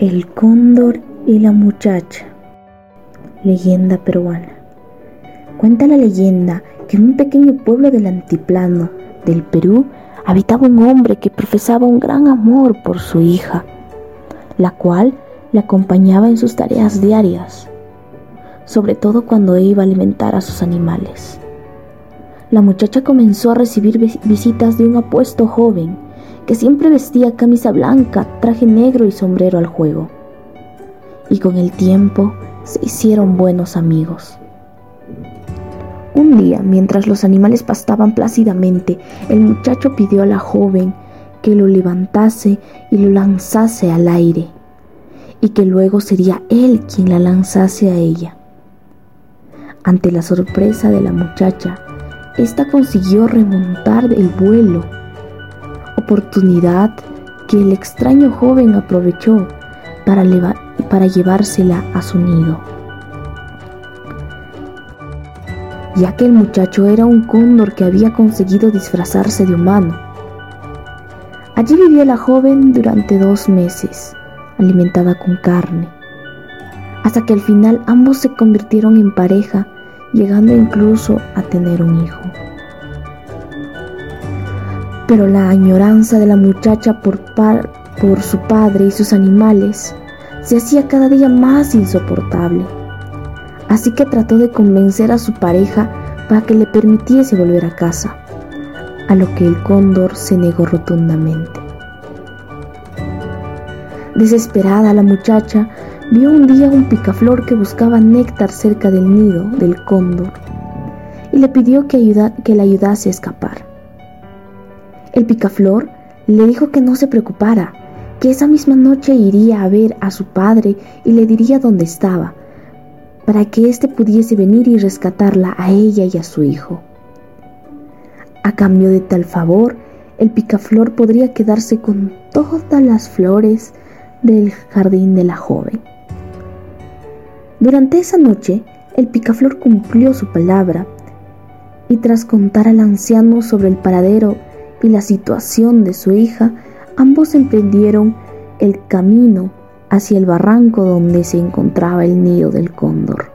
El cóndor y la muchacha. Leyenda peruana. Cuenta la leyenda que en un pequeño pueblo del antiplano del Perú habitaba un hombre que profesaba un gran amor por su hija, la cual le acompañaba en sus tareas diarias, sobre todo cuando iba a alimentar a sus animales. La muchacha comenzó a recibir visitas de un apuesto joven que siempre vestía camisa blanca, traje negro y sombrero al juego. Y con el tiempo se hicieron buenos amigos. Un día, mientras los animales pastaban plácidamente, el muchacho pidió a la joven que lo levantase y lo lanzase al aire, y que luego sería él quien la lanzase a ella. Ante la sorpresa de la muchacha, ésta consiguió remontar el vuelo oportunidad que el extraño joven aprovechó para, para llevársela a su nido. Ya que el muchacho era un cóndor que había conseguido disfrazarse de humano. Allí vivió la joven durante dos meses, alimentada con carne, hasta que al final ambos se convirtieron en pareja, llegando incluso a tener un hijo pero la añoranza de la muchacha por, por su padre y sus animales se hacía cada día más insoportable. Así que trató de convencer a su pareja para que le permitiese volver a casa, a lo que el cóndor se negó rotundamente. Desesperada la muchacha vio un día un picaflor que buscaba néctar cerca del nido del cóndor y le pidió que, que le ayudase a escapar. El picaflor le dijo que no se preocupara, que esa misma noche iría a ver a su padre y le diría dónde estaba, para que éste pudiese venir y rescatarla a ella y a su hijo. A cambio de tal favor, el picaflor podría quedarse con todas las flores del jardín de la joven. Durante esa noche, el picaflor cumplió su palabra y tras contar al anciano sobre el paradero y la situación de su hija, ambos emprendieron el camino hacia el barranco donde se encontraba el nido del cóndor.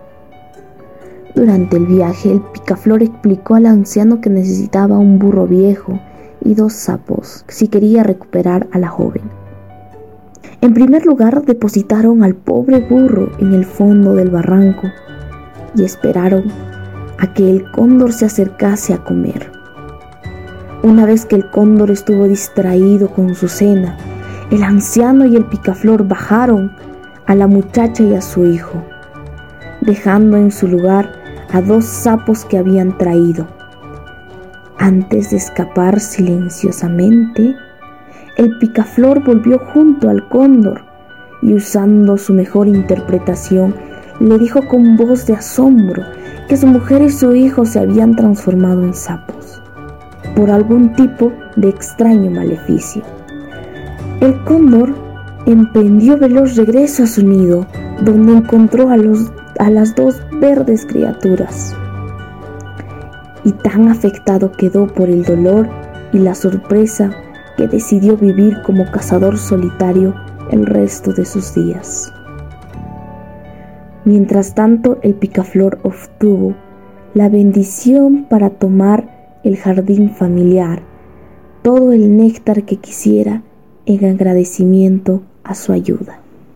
Durante el viaje, el picaflor explicó al anciano que necesitaba un burro viejo y dos sapos si quería recuperar a la joven. En primer lugar, depositaron al pobre burro en el fondo del barranco y esperaron a que el cóndor se acercase a comer. Una vez que el cóndor estuvo distraído con su cena, el anciano y el picaflor bajaron a la muchacha y a su hijo, dejando en su lugar a dos sapos que habían traído. Antes de escapar silenciosamente, el picaflor volvió junto al cóndor y usando su mejor interpretación, le dijo con voz de asombro que su mujer y su hijo se habían transformado en sapos por algún tipo de extraño maleficio. El cóndor emprendió veloz regreso a su nido, donde encontró a, los, a las dos verdes criaturas. Y tan afectado quedó por el dolor y la sorpresa que decidió vivir como cazador solitario el resto de sus días. Mientras tanto, el picaflor obtuvo la bendición para tomar el jardín familiar, todo el néctar que quisiera en agradecimiento a su ayuda.